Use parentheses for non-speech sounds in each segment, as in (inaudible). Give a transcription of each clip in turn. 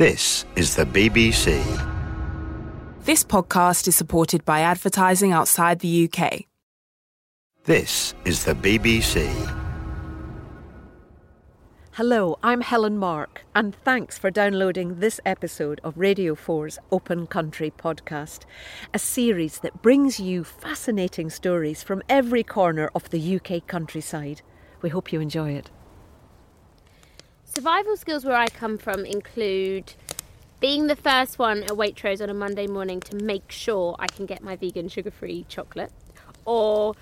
This is the BBC. This podcast is supported by advertising outside the UK. This is the BBC. Hello, I'm Helen Mark, and thanks for downloading this episode of Radio 4's Open Country podcast, a series that brings you fascinating stories from every corner of the UK countryside. We hope you enjoy it. Survival skills where I come from include being the first one at Waitrose on a Monday morning to make sure I can get my vegan sugar free chocolate, or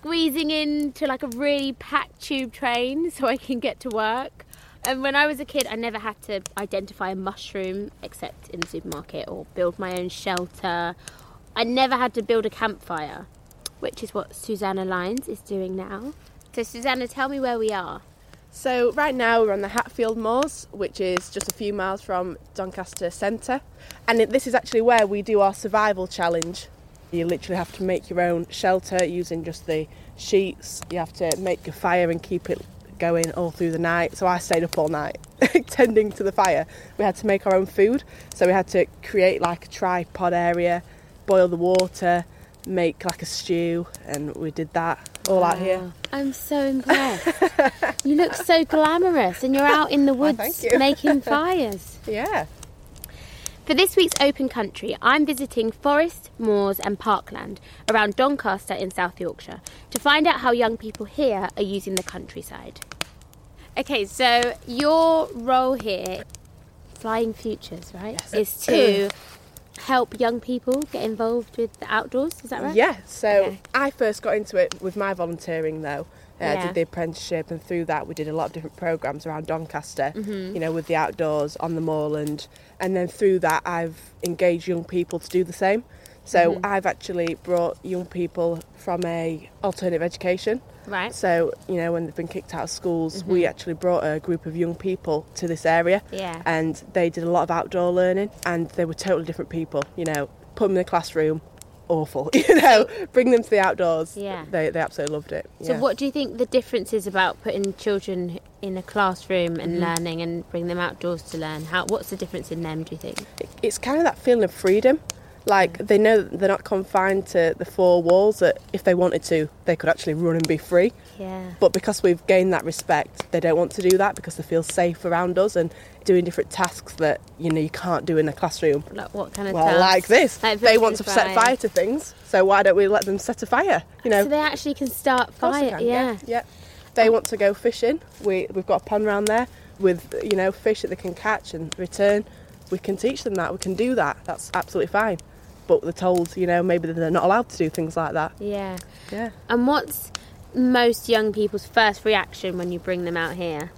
squeezing into like a really packed tube train (laughs) so I can get to work. And when I was a kid, I never had to identify a mushroom except in the supermarket or build my own shelter. I never had to build a campfire, which is what Susanna Lines is doing now. So, Susanna, tell me where we are. So right now we're on the Hatfield Moors, which is just a few miles from Doncaster Centre, and this is actually where we do our survival challenge. You literally have to make your own shelter using just the sheets. You have to make a fire and keep it going all through the night. So I stayed up all night (laughs) tending to the fire. We had to make our own food, so we had to create like a tripod area, boil the water, make like a stew, and we did that all out here. Oh, I'm so impressed. you look so glamorous and you're out in the (laughs) woods making (laughs) fires. Yeah. For this week's Open Country, I'm visiting forest, moors, and parkland around Doncaster in South Yorkshire to find out how young people here are using the countryside. Okay, so your role here, Flying Futures, right, Yes. is to (clears throat) help young people get involved with the outdoors. Is that right? Yeah, so Okay. I first got into it with my volunteering though. Uh, Yeah. did the apprenticeship, and through that, we did a lot of different programs around Doncaster, Mm-hmm. you know, with the outdoors on the moorland. And then through that, I've engaged young people to do the same. So Mm-hmm. I've actually brought young people from a alternative education. Right. So you know, when they've been kicked out of schools, we actually brought a group of young people to this area, Yeah. and they did a lot of outdoor learning, and they were totally different people. You know, put them in the classroom, awful. (laughs) You know, bring them to the outdoors. Yeah. they they absolutely loved it. So, yeah. what do you think the difference is about putting children in a classroom Mm-hmm. and learning and bring them outdoors to learn? How, what's the difference in them? Do you think? It's kind of that feeling of freedom. Like they know that they're not confined to the four walls. That if they wanted to, they could actually run and be free. Yeah. But because we've gained that respect, they don't want to do that because they feel safe around us and doing different tasks that you know you can't do in a classroom. Like what kind of? Well, tasks? like this, Like they want to building set fire to things. So why don't we let them set a fire? You know, So they actually can start fire. can, yeah. yeah. They want to go fishing. We we've got a pond around there with you know fish that they can catch and return. We can teach them that. We can do that. That's absolutely fine. But they're told, you know, maybe they're not allowed to do things like that. Yeah. Yeah. And what's most young people's first reaction when you bring them out here?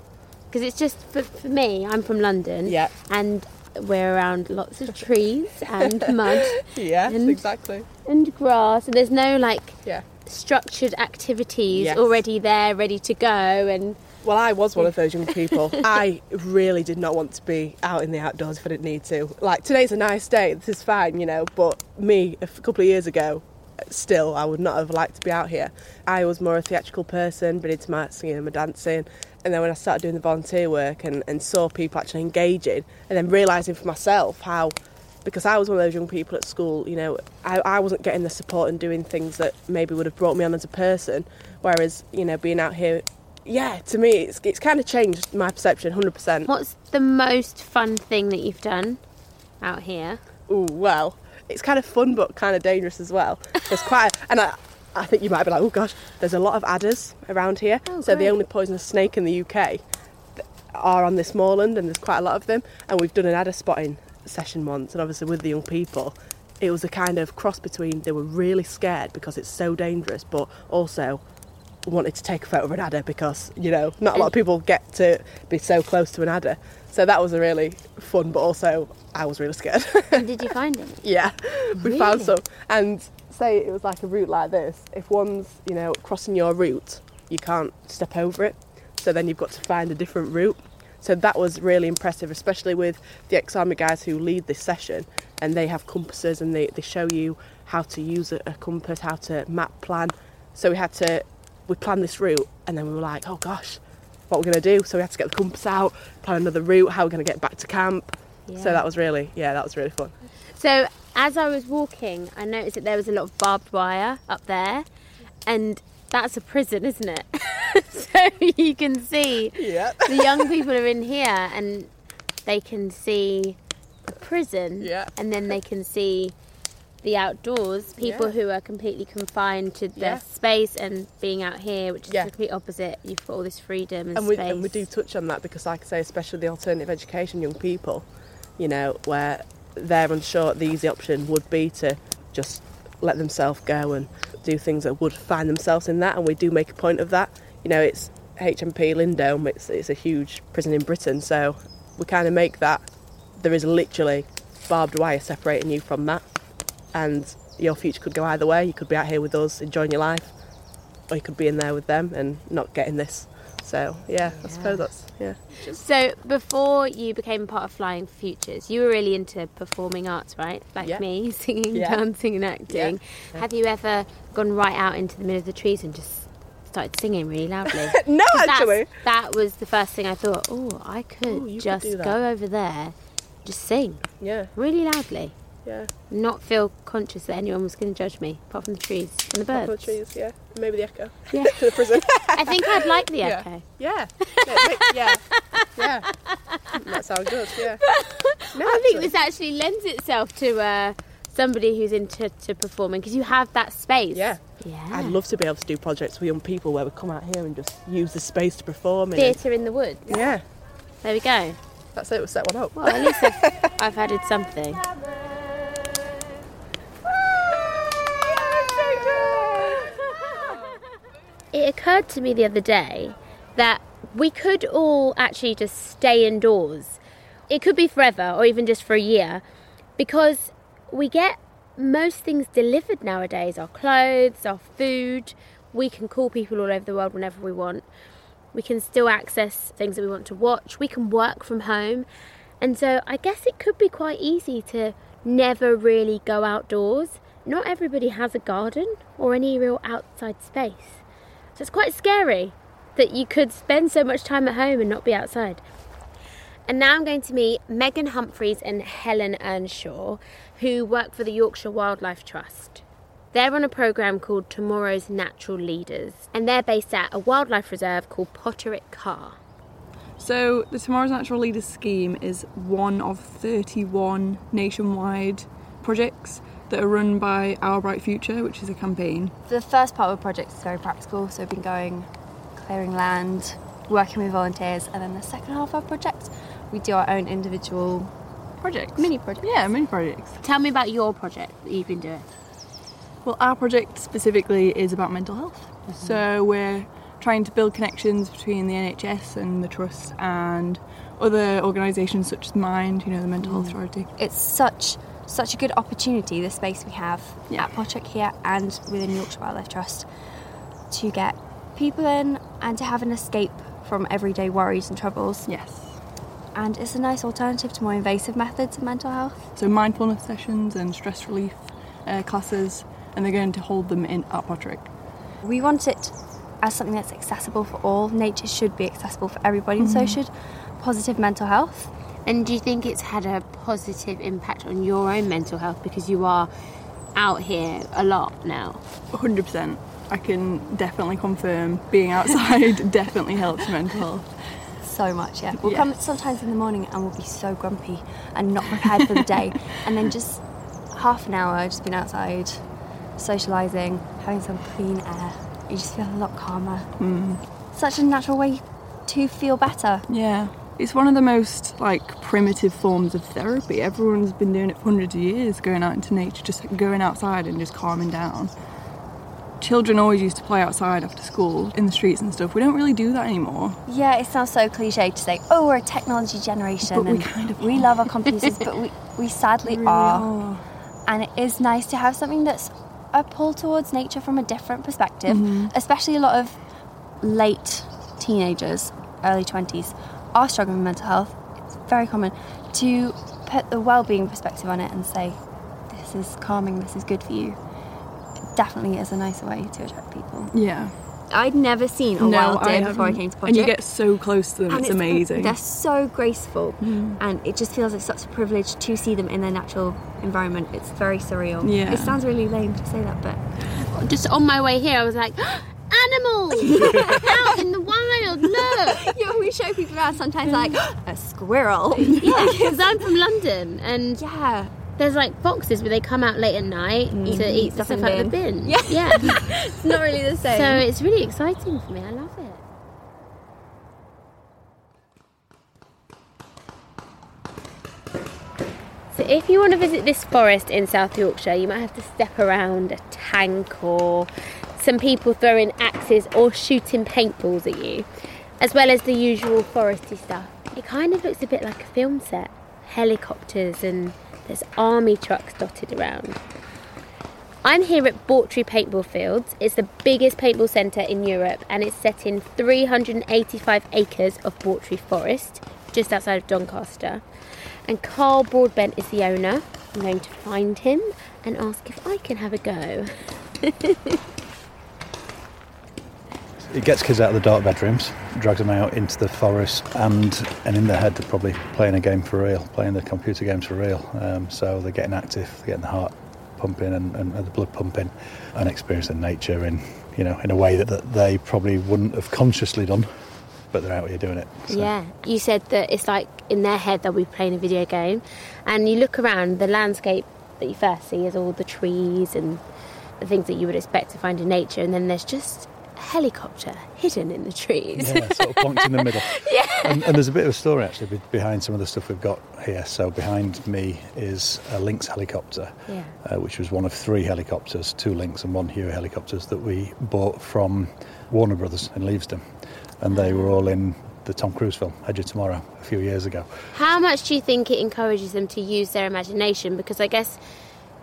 Because it's just for, for me. I'm from London. Yeah. And we're around lots of trees and (laughs) mud Yes, And- exactly. and grass, and there's no like Yeah. structured activities Yes. already there, ready to go, and Well, I was one of those young (laughs) people. I really did not want to be out in the outdoors if I didn't need to. Like, today's a nice day, this is fine, you know, but me, a couple of years ago, still, I would not have liked to be out here. I was more a theatrical person, but into my singing and my dancing. And then when I started doing the volunteer work and, and saw people actually engaging, and then realising for myself how, because I was one of those young people at school, you know, I, I wasn't getting the support and doing things that maybe would have brought me on as a person. Whereas, you know, being out here yeah, to me, it's, it's kind of changed my perception, 100%. what's the most fun thing that you've done out here? Ooh, well, it's kind of fun but kind of dangerous as well. There's quite, a, and I, I think you might be like, oh gosh, there's a lot of adders around here. Oh, so the only poisonous snake in the UK are on this moorland, and there's quite a lot of them. And we've done an adder spotting session once, and obviously with the young people, it was a kind of cross between they were really scared because it's so dangerous, but also wanted to take a photo of an adder because you know not a lot of people get to be so close to an adder. So that was a really fun, but also I was really scared. (laughs) And did you find it? (laughs) yeah, we found some. And say it was like a route like this. If one's you know crossing your route, you can't step over it. So then you've got to find a different route. So that was really impressive, especially with the ex-army guys who lead this session, and they have compasses and they, they show you how to use a, a compass, how to map plan. So we had to we planned this route, and then we were like, oh gosh, what we're going to do. So we had to get the compass out, plan another route, how we're going to get back to camp. Yeah. So that was really, yeah, that was really fun. So as I was walking, I noticed that there was a lot of barbed wire up there, and that's a prison, isn't it? (laughs) so you can see Yeah. the young people are in here, and they can see the prison, Yeah. and then they can see the outdoors. People Yeah. who are completely confined to their Yeah. space and being out here, which is Yeah. the complete opposite. You've got all this freedom and, and we, space. and we do touch on that because, like I say, especially the alternative education young people, you know, where they're unsure, the easy option would be to just let themselves go and do things that would find themselves in that. And we do make a point of that. You know, it's HMP Lindholme, it's, it's a huge prison in Britain, so we kind of make that. There is literally barbed wire separating you from that, and your future could go either way. You could be out here with us, enjoying your life, or you could be in there with them and not getting this. So yeah, I suppose that's yeah. So before you became part of Flying Futures, you were really into performing arts, right? Like Yeah. me, (laughs) singing, Yeah. dancing, and acting. Have you ever gone right out into the middle of the trees and just started singing really loudly? (laughs) no, actually. that was the first thing I thought. Oh, I could Ooh, you could just go over there, just sing Yeah, really loudly, yeah. not feel conscious that anyone was going to judge me, apart from the trees and the Up birds. the trees, yeah. Maybe the echo. Yeah. (laughs) to the prison. I think I'd like the (laughs) Yeah. echo. yeah. Yeah. yeah. Yeah. That sounds good. Yeah. No, I think this actually lends itself to uh, somebody who's into to performing because you have that space. Yeah. Yeah. I'd love to be able to do projects with young people where we come out here and just use the space to perform. And, Theatre in the woods. yeah. There we go. That's it. We'll set one up. Well, at least I've, I've added something. It occurred to me the other day that we could all actually just stay indoors. It could be forever or even just for a year because we get most things delivered nowadays our clothes, our food. We can call people all over the world whenever we want. We can still access things that we want to watch. We can work from home. And so I guess it could be quite easy to never really go outdoors. Not everybody has a garden or any real outside space. So it's quite scary that you could spend so much time at home and not be outside. And now I'm going to meet Megan Humphries and Helen Earnshaw, who work for the Yorkshire Wildlife Trust. They're on a programme called Tomorrow's Natural Leaders, and they're based at a wildlife reserve called Potteric Carr. So, the Tomorrow's Natural Leaders scheme is one of 31 nationwide projects that are run by Our Bright Future, which is a campaign. The first part of the project is very practical, so we've been going clearing land, working with volunteers, and then the second half of our project, we do our own individual Projects? mini projects. Yeah, mini projects. Tell me about your project that you've been doing. Well, our project specifically is about mental health. Mm-hmm. So, we're trying to build connections between the NHS and the Trust and other organisations such as Mind, you know, the Mental Health mm. Authority. It's such such a good opportunity, the space we have Yeah. at Potteric here and within Yorkshire Wildlife Trust, to get people in and to have an escape from everyday worries and troubles. Yes. And it's a nice alternative to more invasive methods of mental health. So, mindfulness sessions and stress relief uh, classes, and they're going to hold them in at Potteric. We want it as something that's accessible for all. Nature should be accessible for everybody, and so should positive mental health. And do you think it's had a positive impact on your own mental health because you are out here a lot now? 100%. I can definitely confirm being outside (laughs) definitely helps mental health. So much, yeah. We'll Yeah. come sometimes in the morning and we'll be so grumpy and not prepared for the day, (laughs) and then just half an hour just being outside, socialising, having some clean air, you just feel a lot calmer. Mm. Such a natural way to feel better. Yeah. It's one of the most like primitive forms of therapy. Everyone's been doing it for hundreds of years, going out into nature, just going outside and just calming down. Children always used to play outside after school in the streets and stuff. We don't really do that anymore. Yeah, it sounds so cliche to say, oh, we're a technology generation But we kind of we are. love our computers, but we, we sadly (laughs) really are. are. And it is nice to have something that's a pull towards nature from a different perspective, Mm-hmm. especially a lot of late teenagers, early 20s, are struggling with mental health. It's very common to put the well being perspective on it and say, this is calming, this is good for you. Definitely is a nicer way to attract people. Yeah. I'd never seen a wild deer before I came to And you get so close to them, And it's amazing. They're so graceful, Mm. and it just feels like such a privilege to see them in their natural environment. It's very surreal. Yeah. It sounds really lame to say that, but Just on my way here, I was like, (gasps) animals (laughs) out in the (laughs) Yeah, we show people around, sometimes like (gasps) a squirrel. (laughs) Yeah, (laughs) because I'm from London, and Yeah. there's like foxes where they come out late at night to mm-hmm. eat the Stuff stuff out of the bin. bin. Yeah. yeah. It's not really the same. so it's really exciting for me. I love it. So if you want to visit this forest in South Yorkshire, you might have to step around a tank or some people throwing axes or shooting paintballs at you, as well as the usual foresty stuff. It kind of looks a bit like a film set. Helicopters and there's army trucks dotted around. I'm here at Bawtry Paintball Fields. It's the biggest paintball centre in Europe and it's set in 385 acres of Bawtry Forest, just outside of Doncaster. And Karl Broadbent is the owner. I'm going to find him and ask if I can have a go. (laughs) It gets kids out of the dark bedrooms, drags them out into the forest, and and in their head they're probably playing a game for real, playing the computer games for real. Um, so they're getting active, they're getting the heart pumping and, and, and the blood pumping, and experiencing nature in you know in a way that, that they probably wouldn't have consciously done, but they're out here doing it. So, Yeah, you said that it's like in their head they'll be playing a video game, and you look around, the landscape that you first see is all the trees and the things that you would expect to find in nature, and then there's just helicopter hidden in the trees. Yeah, sort of plonked in the middle. (laughs) yeah. And, and there's a bit of a story actually behind some of the stuff we've got here. So behind me is a Lynx helicopter, Yeah. uh, which was one of three helicopters, two Lynx and one Huey helicopters that we bought from Warner Brothers in Leavesden, and they were all in the Tom Cruise film Edge of Tomorrow a few years ago. How much do you think it encourages them to use their imagination? Because I guess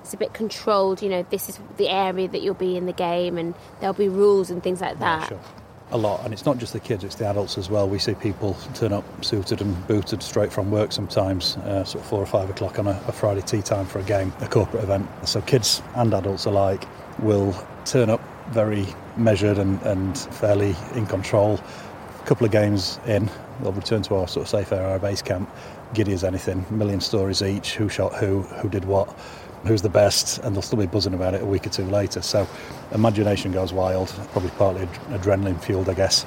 it's a bit controlled. You know, this is the area that you'll be in the game, and there'll be rules and things like that. Sure. A lot, and it's not just the kids; it's the adults as well. We see people turn up suited and booted straight from work sometimes, uh, sort of four or five o'clock on a, a Friday tea time for a game, a corporate event. So kids and adults alike will turn up very measured and, and fairly in control. A couple of games in, they'll return to our sort of safe area, our base camp, giddy as anything, million stories each, who shot who, who did what, who's the best, and they'll still be buzzing about it a week or two later. So imagination goes wild, probably partly ad- adrenaline fueled, I guess.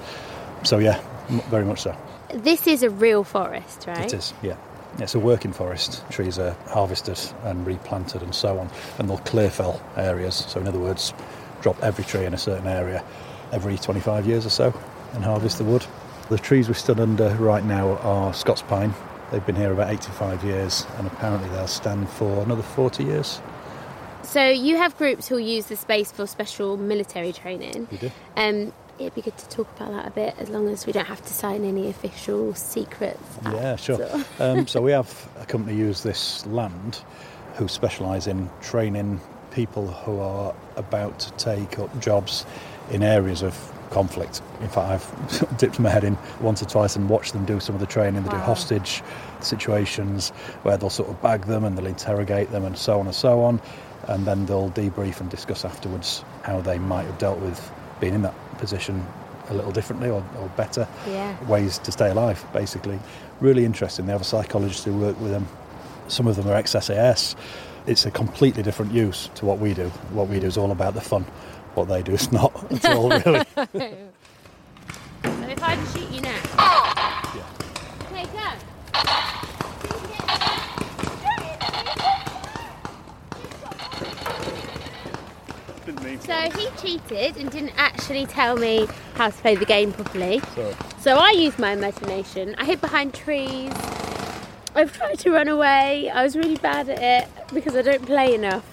So yeah, very much so. This is a real forest, right? It is, yeah. It's a working forest. Trees are harvested and replanted and so on, and they'll clear fell areas. So in other words, drop every tree in a certain area every 25 years or so and harvest the wood. The trees we stood under right now are Scots pine. They've been here about 85 years, and apparently they'll stand for another 40 years. So you have groups who use the space for special military training. We do. Um, it'd be good to talk about that a bit, as long as we don't have to sign any official secrets. Yeah, sure. So- (laughs) um, so we have a company use this land who specialise in training people who are about to take up jobs in areas of conflict. In fact, I've (laughs) dipped my head in once or twice and watched them do some of the training. They do hostage situations where they'll sort of bag them and they'll interrogate them and so on and so on. And then they'll debrief and discuss afterwards how they might have dealt with being in that position a little differently or, or better Yeah. ways to stay alive, basically. Really interesting. They have a psychologist who work with them. Some of them are ex SAS. It's a completely different use to what we do. What we do is all about the fun. What they do is not (laughs) at all, really. (laughs) So if I just shoot you now. Okay, go. So he cheated and didn't actually tell me how to play the game properly. Sorry. So I used my imagination. I hid behind trees. I've tried to run away. I was really bad at it because I don't play enough.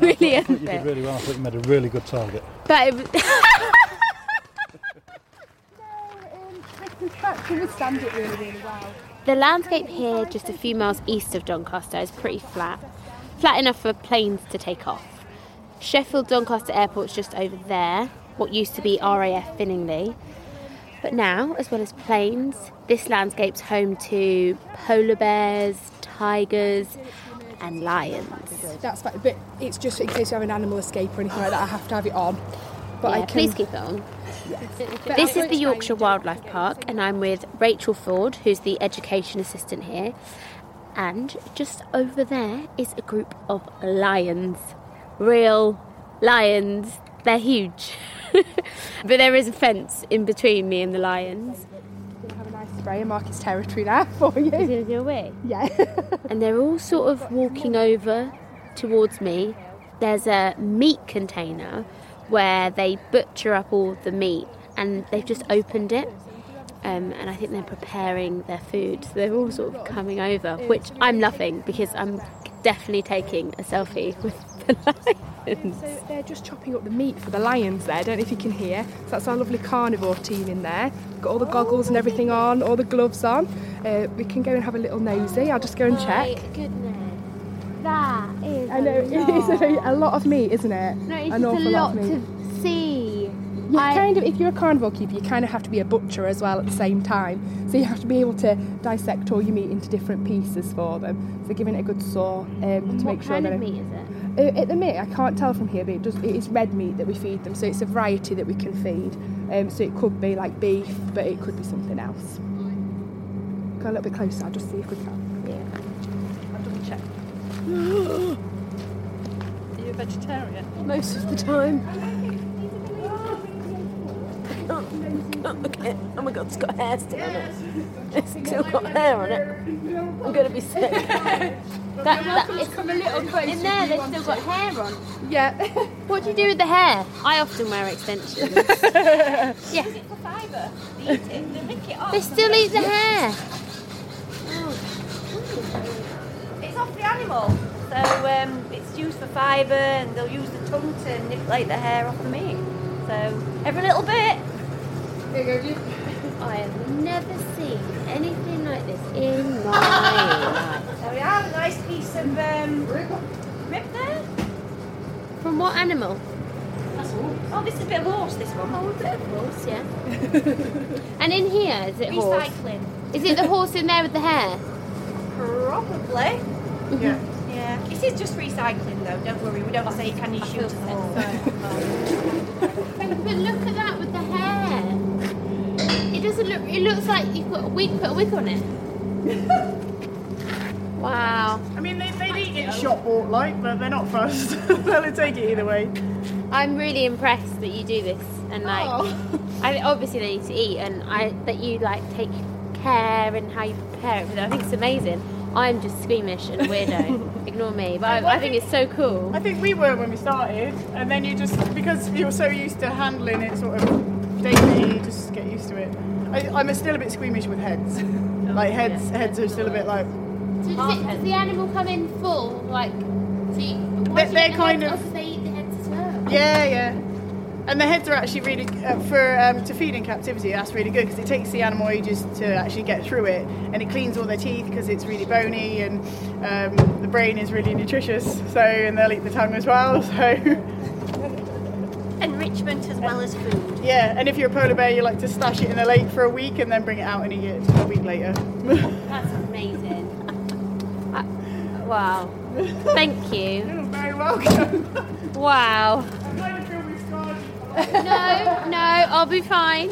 Really I thought you did really well. I thought you made a really good target. But it (laughs) was, understand it really, really well. The landscape here, just a few miles east of Doncaster, is pretty flat. Flat enough for planes to take off. Sheffield Doncaster Airport's just over there, what used to be RAF Finningley. But now, as well as planes, this landscape's home to polar bears, tigers, and lions. That's like a bit. It's just in case you have an animal escape or anything like that. I have to have it on. But yeah, I can, please keep it on. But This is the Yorkshire Wildlife Park, and I'm with Rachel Ford, who's the education assistant here. And just over there is a group of lions. Real lions. They're huge. (laughs) but there is a fence in between me and the lions. Gonna have a nice spray and mark its territory now (laughs) for you. Is it your way? Yeah. and they're all sort of walking over towards me. There's a meat container where they butcher up all the meat, and they've just opened it. Um, and I think they're preparing their food. So they're all sort of coming over, which I'm loving because I'm definitely taking a selfie with the (laughs) lions. So they're just chopping up the meat for the lions there. I don't know if you can hear. So that's our lovely carnivore team in there. Got all the goggles and everything on, all the gloves on. Uh, we can go and have a little nosy. I'll just go and check. My goodness. That is. I know it is a, (laughs) a lot of meat, isn't it? No, it's An just a awful lot of meat. to see. You I- kind of, if you're a carnivore keeper, you kind of have to be a butcher as well at the same time. So you have to be able to dissect all your meat into different pieces for them. So giving it a good saw um, to make sure What kind of meat is it? Uh, at the minute, I can't tell from here, but it does. It is red meat that we feed them, so it's a variety that we can feed. Um, so it could be like beef, but it could be something else. Go a little bit closer. I'll just see if we can. Yeah. I'll double check. (gasps) Are you a vegetarian? Most of the time. Okay. Oh my god, it's got hair still on it. It's still got hair on it. I'm gonna be sick. (laughs) That, that, it's Come a little closer. in there, they've still got hair on. Yeah. (laughs) What do you do with the hair? I often wear extensions. (laughs) yeah. for fibre. They eat it, they lick it off. They still eat the hair. It's off the animal. So um, it's used for fibre and they'll use the tongue to manipulate the hair off the meat. So every little bit. There go you. I have never seen anything like this in my (laughs) life. There we have a nice piece of um, rib there. From what animal? Oh, this is a bit of horse, this one. Oh, a bit of horse, yeah. (laughs) and in here, is it horse? Recycling. Is it the horse in there with the hair? Probably. Yeah. Yeah. This is just recycling though, don't worry. We don't say can you shoot a horse. But look at that with the hair. It doesn't look. It looks like you've got a wig. Put a wig on it. (laughs) wow. I mean, they, shop walk like, but they're not fussed. (laughs) They'll take it either way. I'm really impressed that you do this and like. Oh. I obviously they need to eat and I that you like take care and how you prepare it. I think it's amazing. I'm just squeamish and a weirdo. (laughs) Ignore me, but I, I think it's so cool. I think we were when we started, and then you just because you're so used to handling it sort of daily, you just get used to it. I, I'm still a bit squeamish with heads. Oh, like heads, heads are still a bit like. So does, it, does the animal come in full? Like, so you, They're- why do you they're the kind heads? of- Oh, 'cause they eat the heads as well. Yeah, yeah. And the heads are actually really uh, for um, to feed in captivity. That's really good because it takes the animal ages to actually get through it, and it cleans all their teeth because it's really bony, and um, the brain is really nutritious. So, and they'll eat the tongue as well. (laughs) So, Enrichment as well as food. yeah. And if you're a polar bear, you like to stash it in a lake for a week and then bring it out and eat it a week later. (laughs) That's amazing. Uh, wow. (laughs) Thank you. You're very welcome. (laughs) Wow. I'm not even sure we've. No, no, I'll be fine.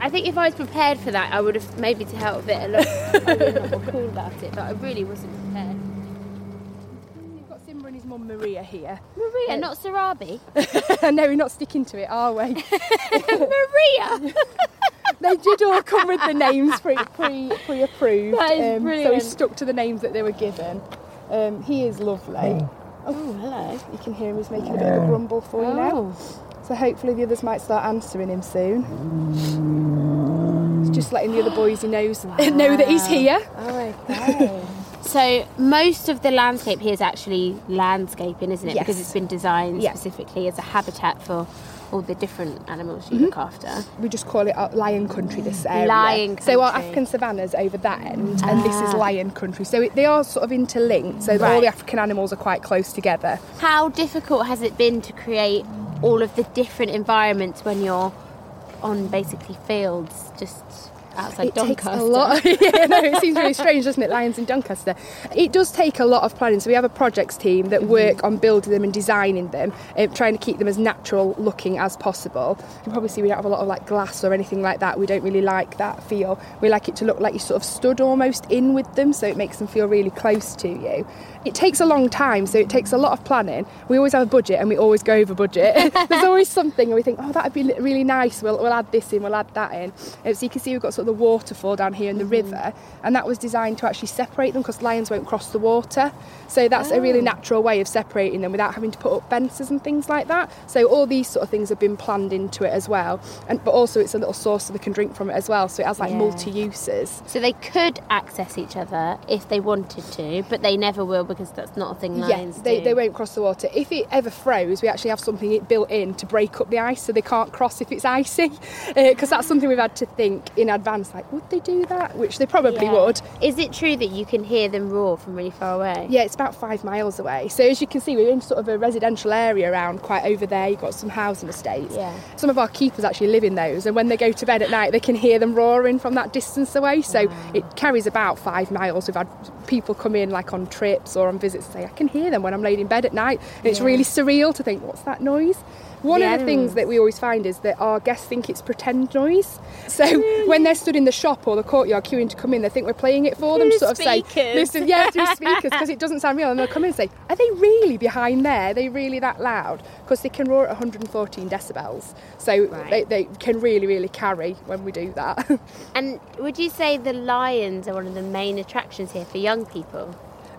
I think if I was prepared for that, I would have maybe to help it a little. I would more cool about it, but I really wasn't prepared. We've got Simba and his mum Maria here. Maria, not Sarabi. (laughs) no, we're not sticking to it, are we? Maria. they did all come with the names pre pre pre approved. Is so we stuck to the names that they were given. Um, he is lovely. Oh, hello. You can hear him, he's making a bit of a grumble for you now. So hopefully the others might start answering him soon. It's just letting the other boys he knows (laughs) know that he's here. Oh, okay. so most of the landscape here is actually landscaping, isn't it? Yes. Because it's been designed Yeah. specifically as a habitat for all the different animals you Mm-hmm. look after. We just call it lion country. This area. Lion So our. African savannas over that end, and this is Ah. lion country. So it, they are sort of interlinked. So all the African animals are quite close together. How difficult has it been to create all of the different environments when you're on basically fields? Just outside it Doncaster. takes a lot. (laughs) yeah, no, it seems really (laughs) strange, doesn't it? Lions in Doncaster. It does take a lot of planning. So we have a projects team that Mm-hmm. work on building them and designing them, um, trying to keep them as natural looking as possible. You probably see we don't have a lot of like glass or anything like that. We don't really like that feel. We like it to look like you sort of stood almost in with them, so it makes them feel really close to you. It takes a long time, so it takes a lot of planning. We always have a budget and we always go over budget. (laughs) (laughs) There's always something and we think, oh, that'd be really nice. We'll, we'll add this in, we'll add that in. Um, so you can see we've got sort of the waterfall down here in the river, and that was designed to actually separate them because lions won't cross the water. So that's a really natural way of separating them without having to put up fences and things like that. So all these sort of things have been planned into it as well. And but also it's a little source so they can drink from it as well. So it has like Yeah. multi uses. So they could access each other if they wanted to, but they never will because that's not a thing lions yeah, they, do. they won't cross the water. If it ever froze, we actually have something built in to break up the ice so they can't cross if it's icy. (laughs) Uh, because that's something we've had to think in advance, like, would they do that? Which they probably Yeah. would. Is it true that you can hear them roar from really far away? Yeah, it's about five miles away. So as you can see, we're in sort of a residential area around quite over there. You've got some housing estates. Yeah. Some of our keepers actually live in those, and when they go to bed at night, they can hear them roaring from that distance away. So it carries about five miles. We've had people come in like on trips or on visits say, I can hear them when I'm laid in bed at night. And it's really surreal to think, what's that noise? One The of the things that we always find is that our guests think it's pretend noise. (laughs) So when they're stood in the shop or the courtyard queuing to come in, they think we're playing it for them. Through Sort of say, speakers. listen, yeah, through (laughs) speakers because it doesn't sound real. And they'll come in and say, Are they really behind there? Are they really that loud? Because they can roar at 114 decibels. So Right. they, they can really, really carry when we do that. (laughs) And would you say the lions are one of the main attractions here for young people?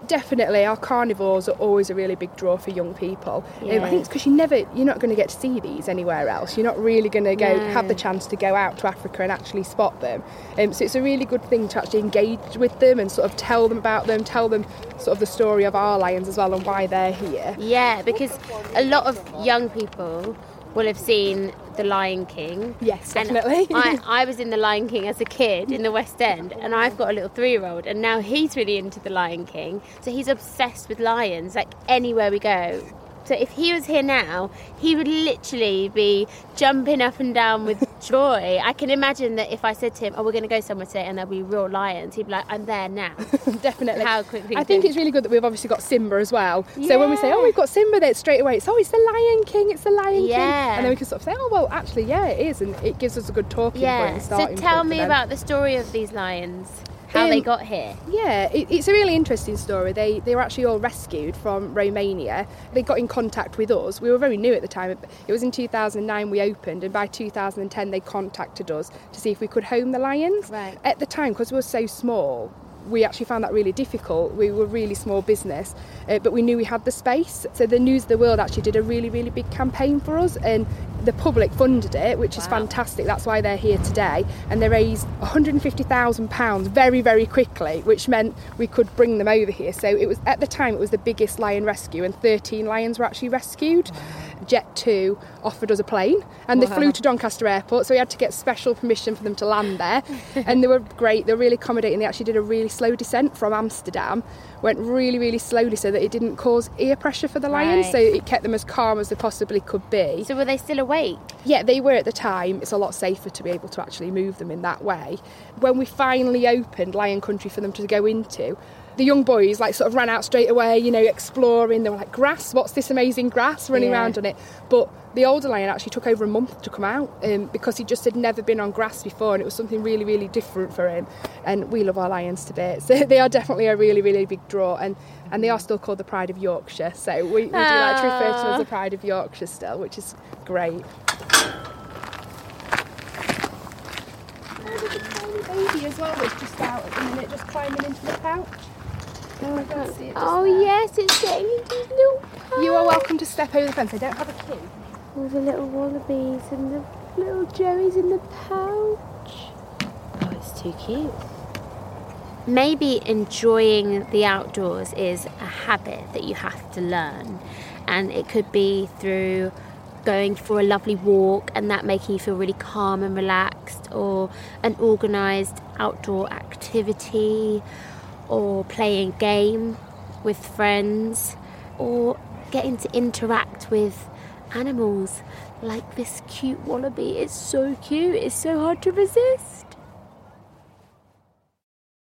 Definitely, our carnivores are always a really big draw for young people. Um, Yeah. I think it's because you never, you're not going to get to see these anywhere else. You're not really going to go No. have the chance to go out to Africa and actually spot them. Um, so it's a really good thing to actually engage with them and sort of tell them about them, tell them sort of the story of our lions as well and why they're here. Yeah, because a lot of young people will have seen The Lion King. Yes, definitely. (laughs) I, I was in The Lion King as a kid in the West End, and I've got a little three year old, and now he's really into The Lion King. So he's obsessed with lions, like anywhere we go. So if he was here now, he would literally be jumping up and down with (laughs) joy. I can imagine that if I said to him, "Oh, we're going to go somewhere today, and there'll be real lions," he'd be like, "I'm there now." (laughs) Definitely. How quickly? I think do- it's really good that we've obviously got Simba as well. So when we say, oh, we've got Simba there straight away, it's, oh, it's the Lion King, it's the Lion King. Yeah. And then we can sort of say, oh, well, actually, yeah, it is. And it gives us a good talking point Yeah. and So tell point me about the story of these lions. How they Um, got here. Yeah, it, it's a really interesting story. They they were actually all rescued from Romania. They got in contact with us. We were very new at the time. It was in 2009 we opened, and by 2010 they contacted us to see if we could home the lions. Right. At the time, because we were so small, we actually found that really difficult. We were a really small business, uh, but we knew we had the space. So the News of the World actually did a really, really big campaign for us, and the public funded it, which is fantastic. That's why they're here today. And they raised £150,000 very, very quickly, which meant we could bring them over here. So it was at the time it was the biggest lion rescue, and 13 lions were actually rescued. Jet 2 offered us a plane, and they flew to Doncaster Airport, so we had to get special permission for them to land there. (laughs) and they were great. They were really accommodating. They actually did a really slow descent from Amsterdam. Went really, really slowly so that it didn't cause ear pressure for the lions, Right. so it kept them as calm as they possibly could be. So were they still awake? Yeah, they were at the time. It's a lot safer to be able to actually move them in that way. When we finally opened Lion Country for them to go into, the young boys like sort of ran out straight away, you know, exploring. They were like, "Grass! What's this amazing grass?" Running Yeah. around on it. But the older lion actually took over a month to come out um, because he just had never been on grass before, and it was something really, really different for him. And we love our lions to bits. So (laughs) they are definitely a really, really big draw, and and they are still called the pride of Yorkshire. So we, we do like to refer to them as the pride of Yorkshire still, which is great. There's a tiny baby as well that's just out at the minute, just climbing into the pouch. Oh, I can't see it. Oh yes, it's getting into his little pouch. You are welcome to step over the fence. I don't have a key. All the little wallabies and the little joeys in the pouch. Oh, it's too cute. Maybe enjoying the outdoors is a habit that you have to learn, and it could be through going for a lovely walk and that making you feel really calm and relaxed, or an organised outdoor activity, or playing a game with friends, or getting to interact with animals like this cute wallaby. It's so cute, it's so hard to resist.